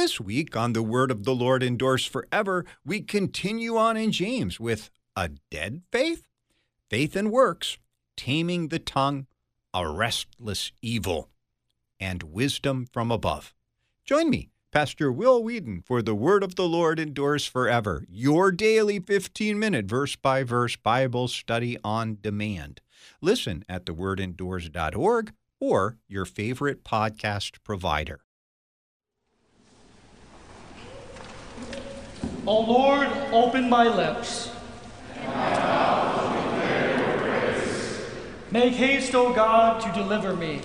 This week on The Word of the Lord Endures Forever, we continue on in James with a dead faith, faith and works, taming the tongue, a restless evil, and wisdom from above. Join me, Pastor Will Weedon, for The Word of the Lord Endures Forever, your daily 15 minute verse by verse Bible study on demand. Listen at thewordendures.org or your favorite podcast provider. O Lord, open my lips. Make haste, O God, to deliver me.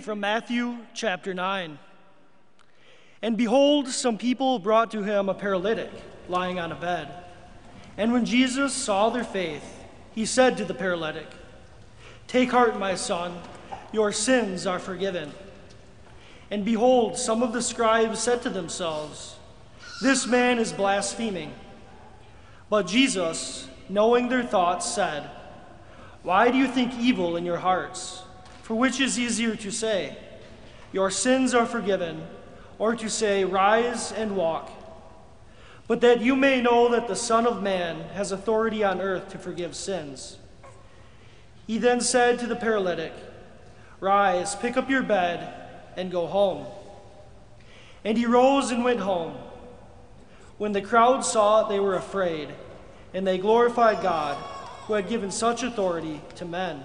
From Matthew chapter 9. And behold, some people brought to him a paralytic lying on a bed. And when Jesus saw their faith, he said to the paralytic, Take heart, my son, your sins are forgiven. And behold, some of the scribes said to themselves, This man is blaspheming. But Jesus, knowing their thoughts, said, Why do you think evil in your hearts? For which is easier to say, Your sins are forgiven, or to say, Rise and walk? But that you may know that the Son of Man has authority on earth to forgive sins. He then said to the paralytic, Rise, pick up your bed, and go home. And he rose and went home. When the crowd saw it, they were afraid, and they glorified God, who had given such authority to men.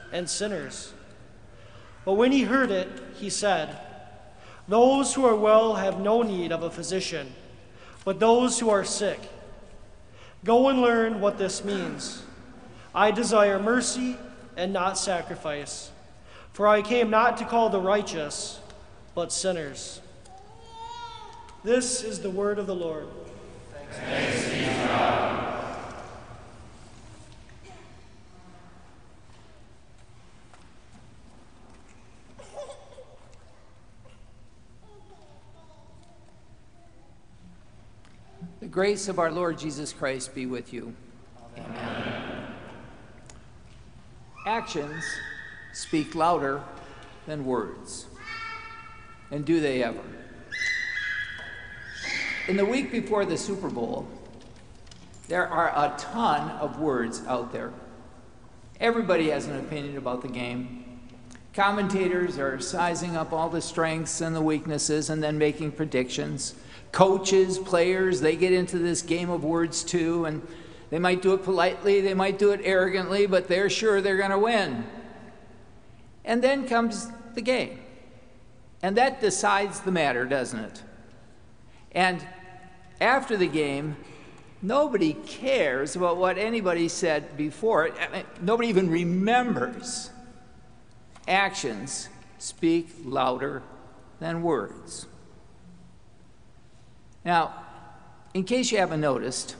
and sinners? But when he heard it, he said, Those who are well have no need of a physician, but those who are sick. Go and learn what this means. I desire mercy and not sacrifice, for I came not to call the righteous, but sinners. This is the word of the Lord. Thanks be to God. Grace of our Lord Jesus Christ be with you. Amen. Actions speak louder than words. And do they ever? In the week before the Super Bowl, there are a ton of words out there. Everybody has an opinion about the game. Commentators are sizing up all the strengths and the weaknesses and then making predictions. Coaches, players, they get into this game of words too, and they might do it politely, they might do it arrogantly, but they're sure they're going to win. And then comes the game. And that decides the matter, doesn't it? And after the game, nobody cares about what anybody said before it. I mean, nobody even remembers. Actions speak louder than words. Now, in case you haven't noticed,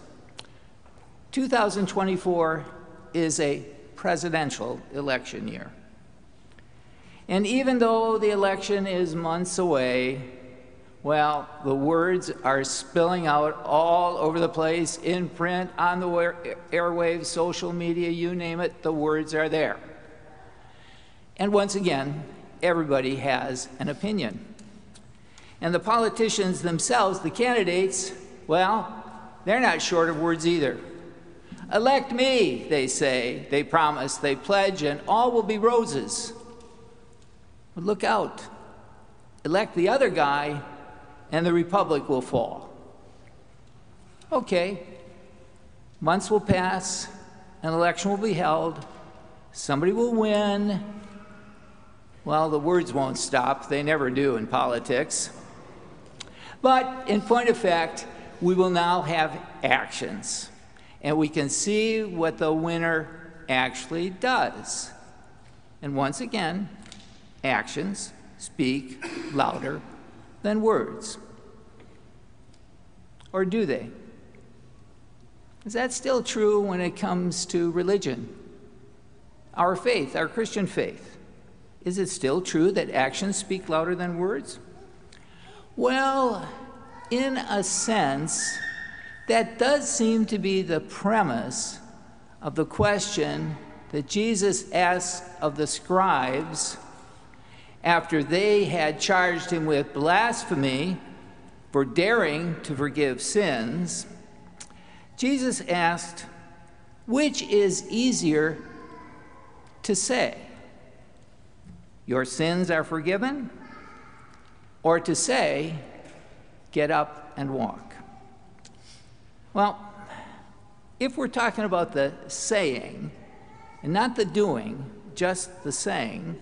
2024 is a presidential election year. And even though the election is months away, well, the words are spilling out all over the place in print, on the airwaves, social media, you name it, the words are there. And once again, everybody has an opinion. And the politicians themselves, the candidates, well, they're not short of words either. Elect me, they say, they promise, they pledge, and all will be roses. But look out. Elect the other guy, and the republic will fall. Okay, months will pass, an election will be held, somebody will win. Well, the words won't stop, they never do in politics. But in point of fact, we will now have actions, and we can see what the winner actually does. And once again, actions speak louder than words. Or do they? Is that still true when it comes to religion? Our faith, our Christian faith. Is it still true that actions speak louder than words? Well, in a sense, that does seem to be the premise of the question that Jesus asked of the scribes after they had charged him with blasphemy for daring to forgive sins, Jesus asked, Which is easier to say? Your sins are forgiven? Or to say, Get up and walk? Well, if we're talking about the saying and not the doing, just the saying,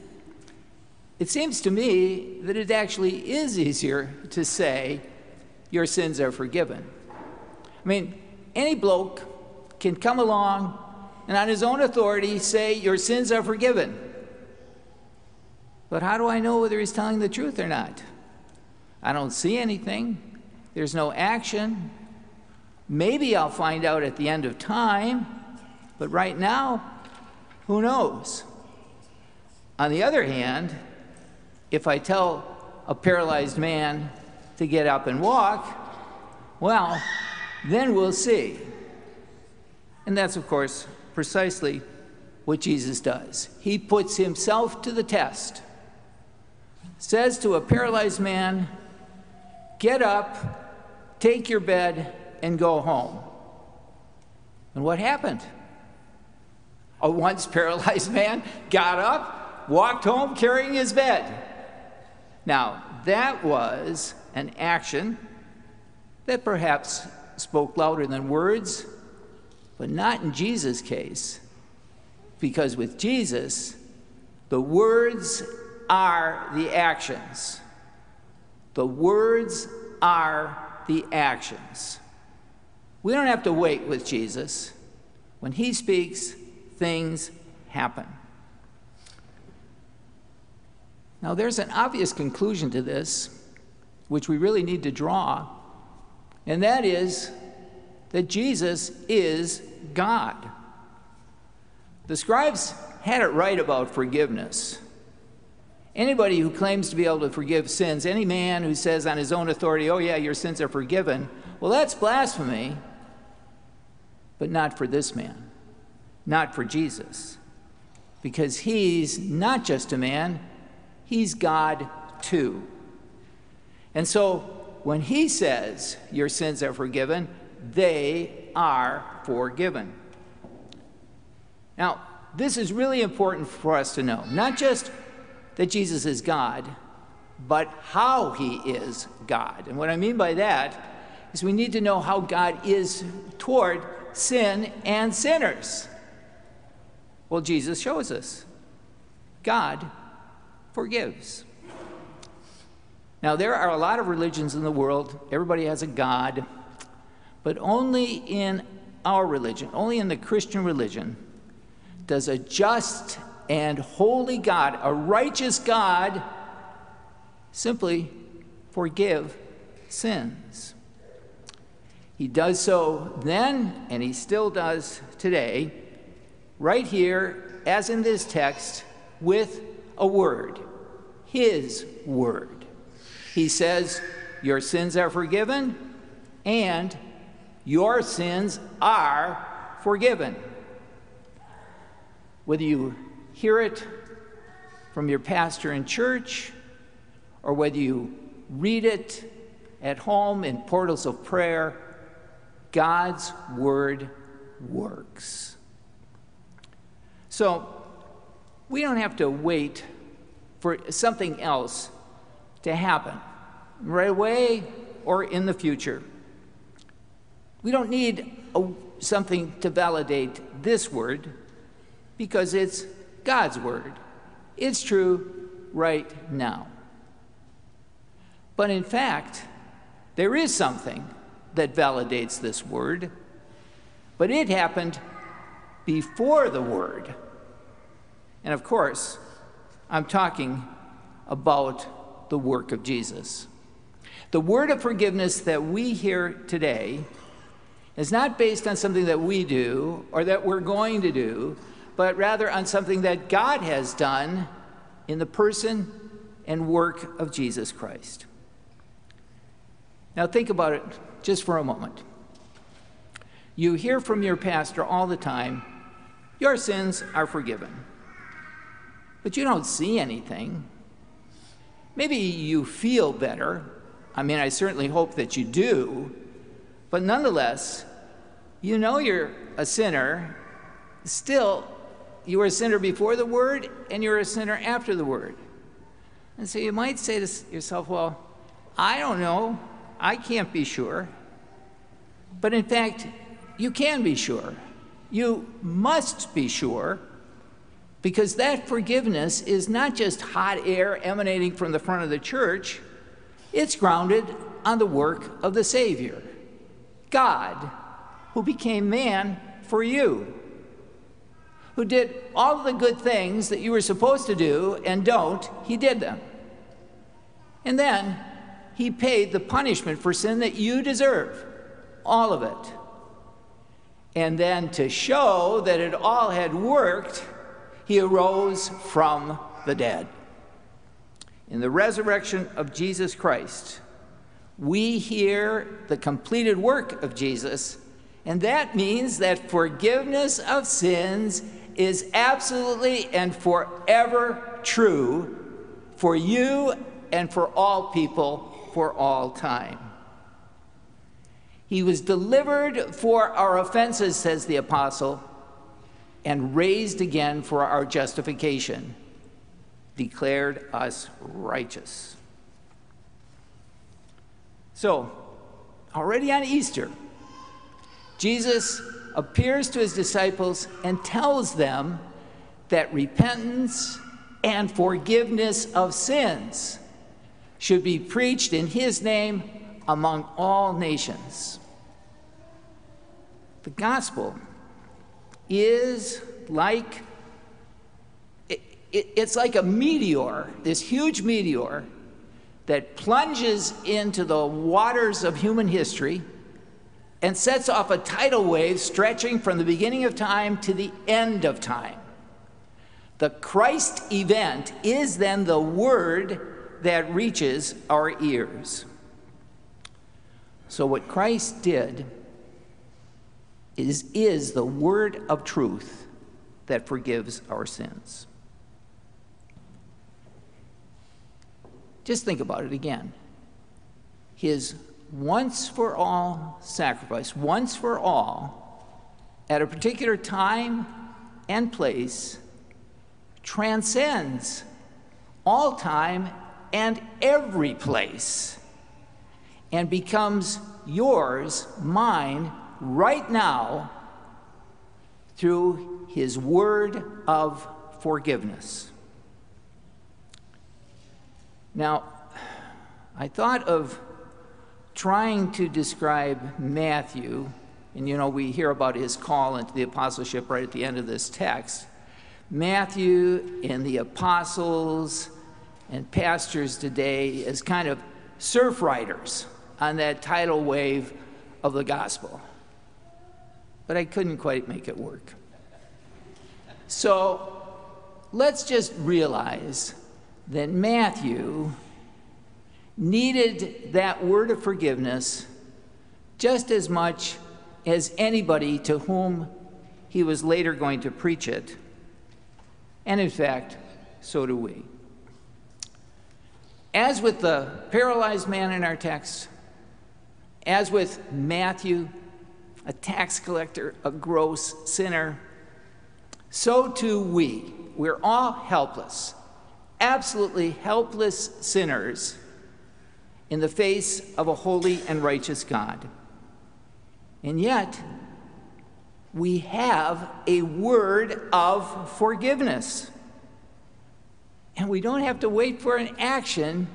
it seems to me that it actually is easier to say, Your sins are forgiven. I mean, any bloke can come along and on his own authority say, Your sins are forgiven. But how do I know whether he's telling the truth or not? I don't see anything. There's no action. Maybe I'll find out at the end of time, but right now, who knows? On the other hand, if I tell a paralyzed man to get up and walk, well, then we'll see. And that's, of course, precisely what Jesus does. He puts himself to the test, says to a paralyzed man, Get up, take your bed, and go home. And what happened? A once paralyzed man got up, walked home carrying his bed. Now, that was an action that perhaps spoke louder than words, but not in Jesus' case. Because with Jesus, the words are the actions. The words are the actions. We don't have to wait with Jesus. When he speaks, things happen. Now, there's an obvious conclusion to this, which we really need to draw, and that is that Jesus is God. The scribes had it right about forgiveness. Anybody who claims to be able to forgive sins, any man who says on his own authority, oh, yeah, your sins are forgiven, well, that's blasphemy but not for this man, not for Jesus. Because he's not just a man, he's God too. And so when he says, Your sins are forgiven, they are forgiven. Now, this is really important for us to know. Not just that Jesus is God, but how he is God. And what I mean by that is we need to know how God is toward sin and sinners? Well, Jesus shows us God forgives. Now, there are a lot of religions in the world, everybody has a God, but only in our religion, only in the Christian religion, does a just and holy God, a righteous God, simply forgive sins. He does so then, and he still does today, right here, as in this text, with a word His word. He says, Your sins are forgiven, and your sins are forgiven. Whether you hear it from your pastor in church, or whether you read it at home in portals of prayer, God's word works. So we don't have to wait for something else to happen right away or in the future. We don't need a, something to validate this word because it's God's word. It's true right now. But in fact, there is something that validates this word, but it happened before the word. And of course, I'm talking about the work of Jesus. The word of forgiveness that we hear today is not based on something that we do or that we're going to do, but rather on something that God has done in the person and work of Jesus Christ. Now, think about it just for a moment. You hear from your pastor all the time, your sins are forgiven. But you don't see anything. Maybe you feel better. I mean, I certainly hope that you do. But nonetheless, you know you're a sinner. Still, you were a sinner before the word, and you're a sinner after the word. And so you might say to yourself, well, I don't know. I can't be sure. But in fact, you can be sure. You must be sure because that forgiveness is not just hot air emanating from the front of the church, it's grounded on the work of the Savior, God, who became man for you. Who did all the good things that you were supposed to do and don't, he did them. And then he paid the punishment for sin that you deserve, all of it. And then to show that it all had worked, he arose from the dead. In the resurrection of Jesus Christ, we hear the completed work of Jesus, and that means that forgiveness of sins is absolutely and forever true for you and for all people for all time. He was delivered for our offenses, says the apostle, and raised again for our justification declared us righteous. So, already on Easter, Jesus appears to his disciples and tells them that repentance and forgiveness of sins should be preached in his name among all nations. The gospel is like it, it's like a meteor, this huge meteor that plunges into the waters of human history and sets off a tidal wave stretching from the beginning of time to the end of time. The Christ event is then the word that reaches our ears. So, what Christ did is, is the word of truth that forgives our sins. Just think about it again. His once for all sacrifice, once for all, at a particular time and place, transcends all time and every place and becomes yours, mine, right now through his word of forgiveness. Now, I thought of trying to describe Matthew, and you know, we hear about his call into the apostleship right at the end of this text. Matthew and the apostles and pastors today as kind of surf riders on that tidal wave of the gospel. But I couldn't quite make it work. So let's just realize that Matthew needed that word of forgiveness just as much as anybody to whom he was later going to preach it. And in fact, so do we. As with the paralyzed man in our text, as with Matthew, a tax collector, a gross sinner, so too we. We're all helpless absolutely helpless sinners in the face of a holy and righteous God. And yet, we have a word of forgiveness. And we don't have to wait for an action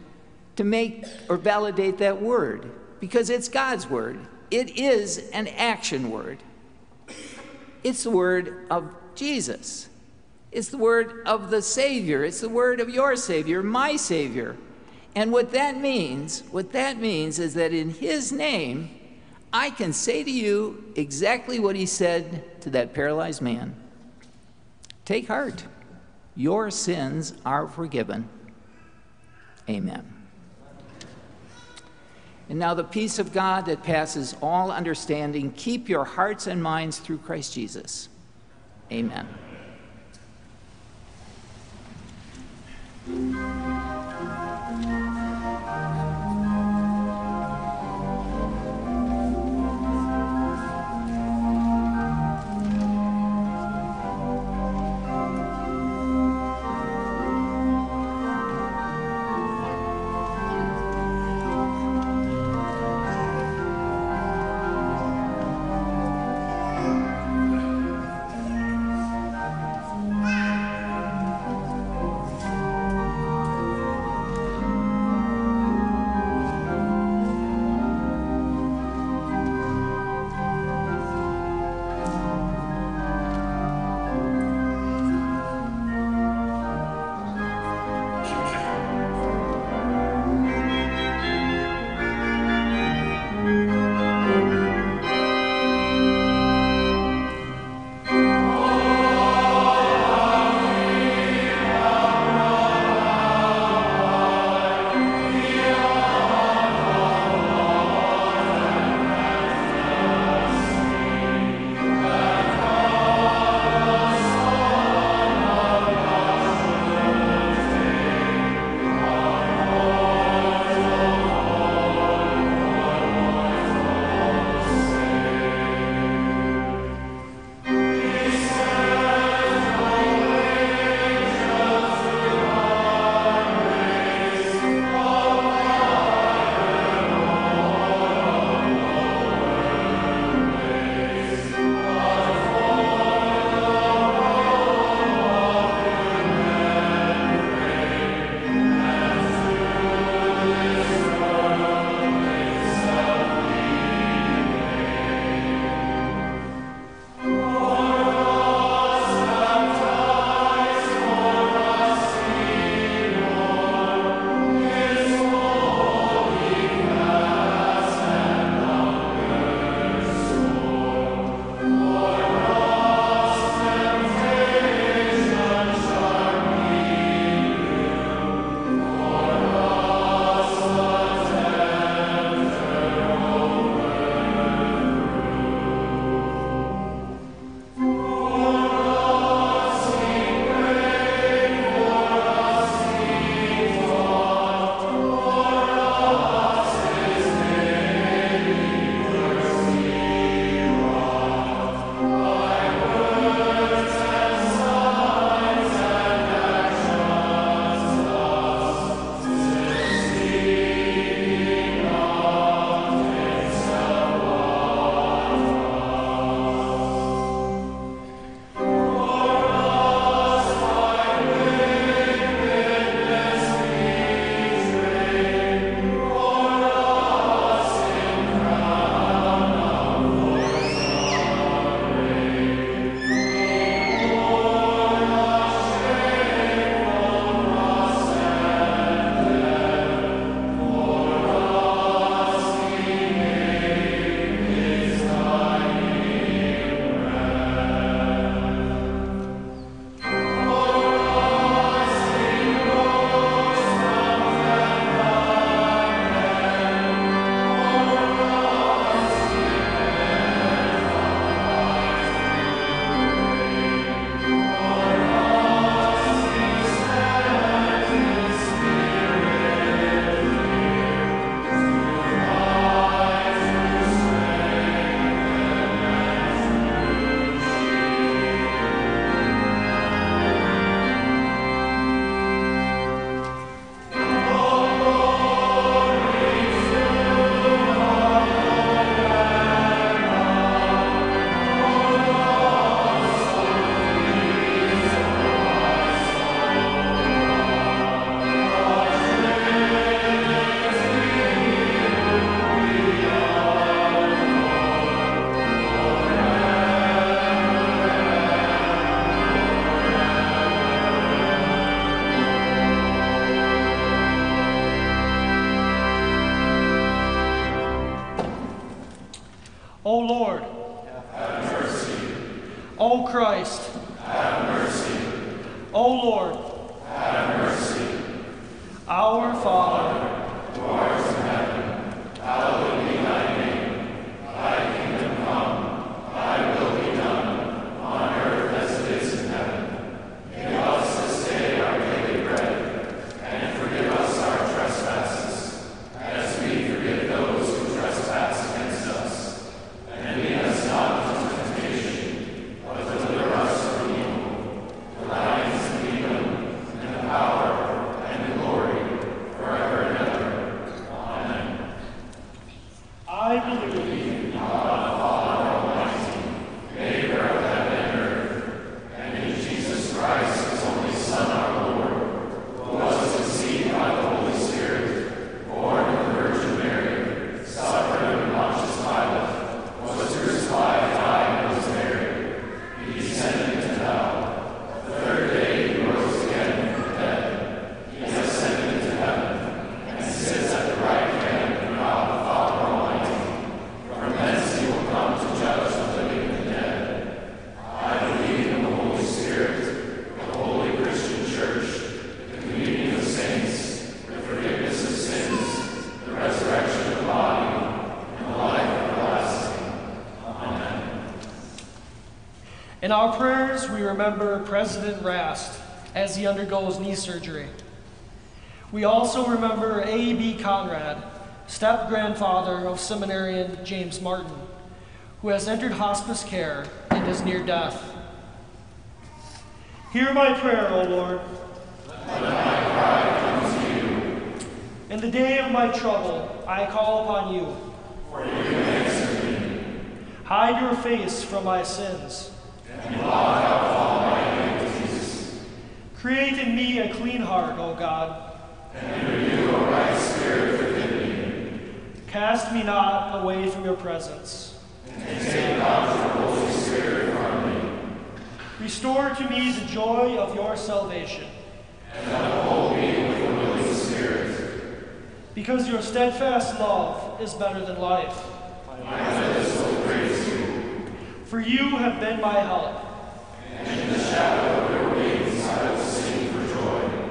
to make or validate that word because it's God's word. It is an action word. It's the word of Jesus. It's the word of the Savior. It's the word of your Savior, my Savior. And what that means, what that means is that in His name, I can say to you exactly what He said to that paralyzed man Take heart, your sins are forgiven. Amen. And now the peace of God that passes all understanding, keep your hearts and minds through Christ Jesus. Amen. In our prayers, we remember President Rast as he undergoes knee surgery. We also remember A.B. Conrad, step grandfather of seminarian James Martin, who has entered hospice care and is near death. Hear my prayer, O Lord. Let my cry come to you. In the day of my trouble, I call upon you. For you answer me. Hide your face from my sins. Create in me a clean heart, O God. And renew a right spirit within me. Cast me not away from your presence. And take not your Holy Spirit from me. Restore to me the joy of your salvation. And uphold me with a willing spirit. Because your steadfast love is better than life. My lips will praise you. For you have been my help. And in the shadow of your wings I will sing for joy.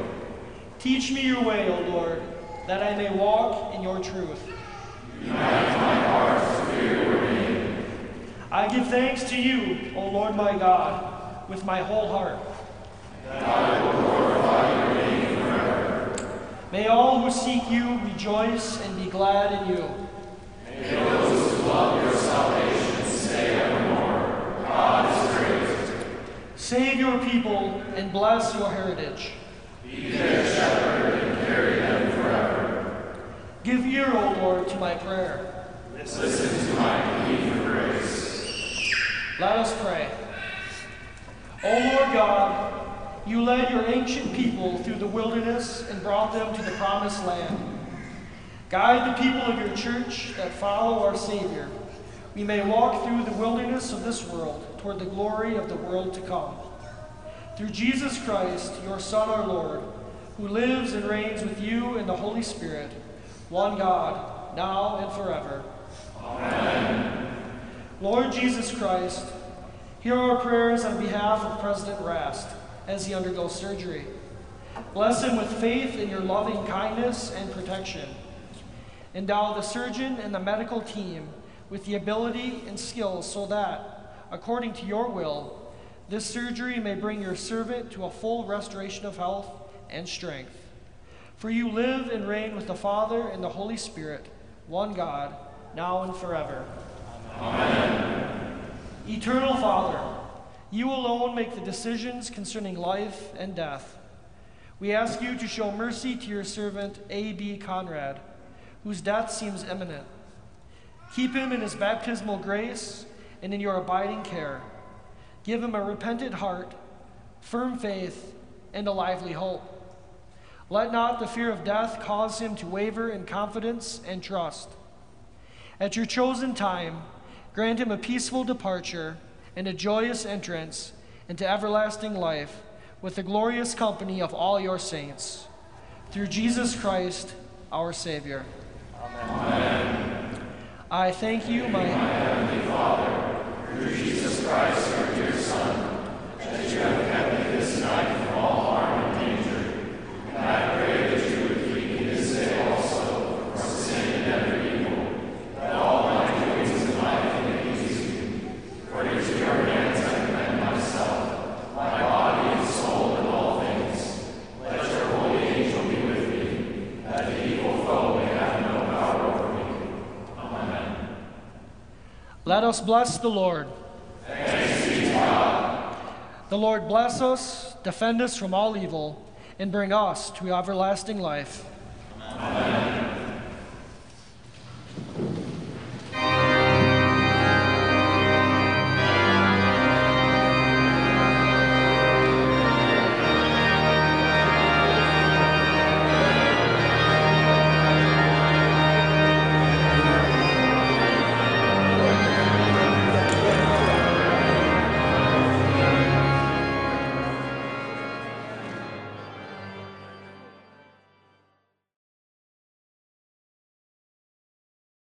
Teach me your way, O Lord, that I may walk in your truth. Unite my heart to fear your name. I give thanks to you, O Lord my God, with my whole heart. And I will glorify your name forever. May all who seek you rejoice and be glad in you. May those who love your salvation say evermore, God is great. Save your people and bless your heritage. Be their shepherd and carry them forever. Give ear, O Lord, to my prayer. Listen to my plea for grace. Let us pray. O Lord God, you led your ancient people through the wilderness and brought them to the promised land. Guide the people of your church that follow our Savior. We may walk through the wilderness of this world toward the glory of the world to come. Through Jesus Christ, your Son, our Lord, who lives and reigns with you in the Holy Spirit, one God, now and forever. Amen. Lord Jesus Christ, hear our prayers on behalf of President Rast as he undergoes surgery. Bless him with faith in your loving kindness and protection. Endow the surgeon and the medical team with the ability and skills so that, according to your will, this surgery may bring your servant to a full restoration of health and strength. For you live and reign with the Father and the Holy Spirit, one God, now and forever. Amen. Eternal Father, you alone make the decisions concerning life and death. We ask you to show mercy to your servant A.B. Conrad, whose death seems imminent. Keep him in his baptismal grace and in your abiding care. Give him a repentant heart, firm faith, and a lively hope. Let not the fear of death cause him to waver in confidence and trust. At your chosen time, grant him a peaceful departure and a joyous entrance into everlasting life with the glorious company of all your saints. Through Jesus Christ, our Savior. Amen. I thank you, my, my Heavenly Father, through Jesus Christ, your dear Son, that you have kept me this night from all Let us bless the Lord. The Lord bless us, defend us from all evil, and bring us to everlasting life.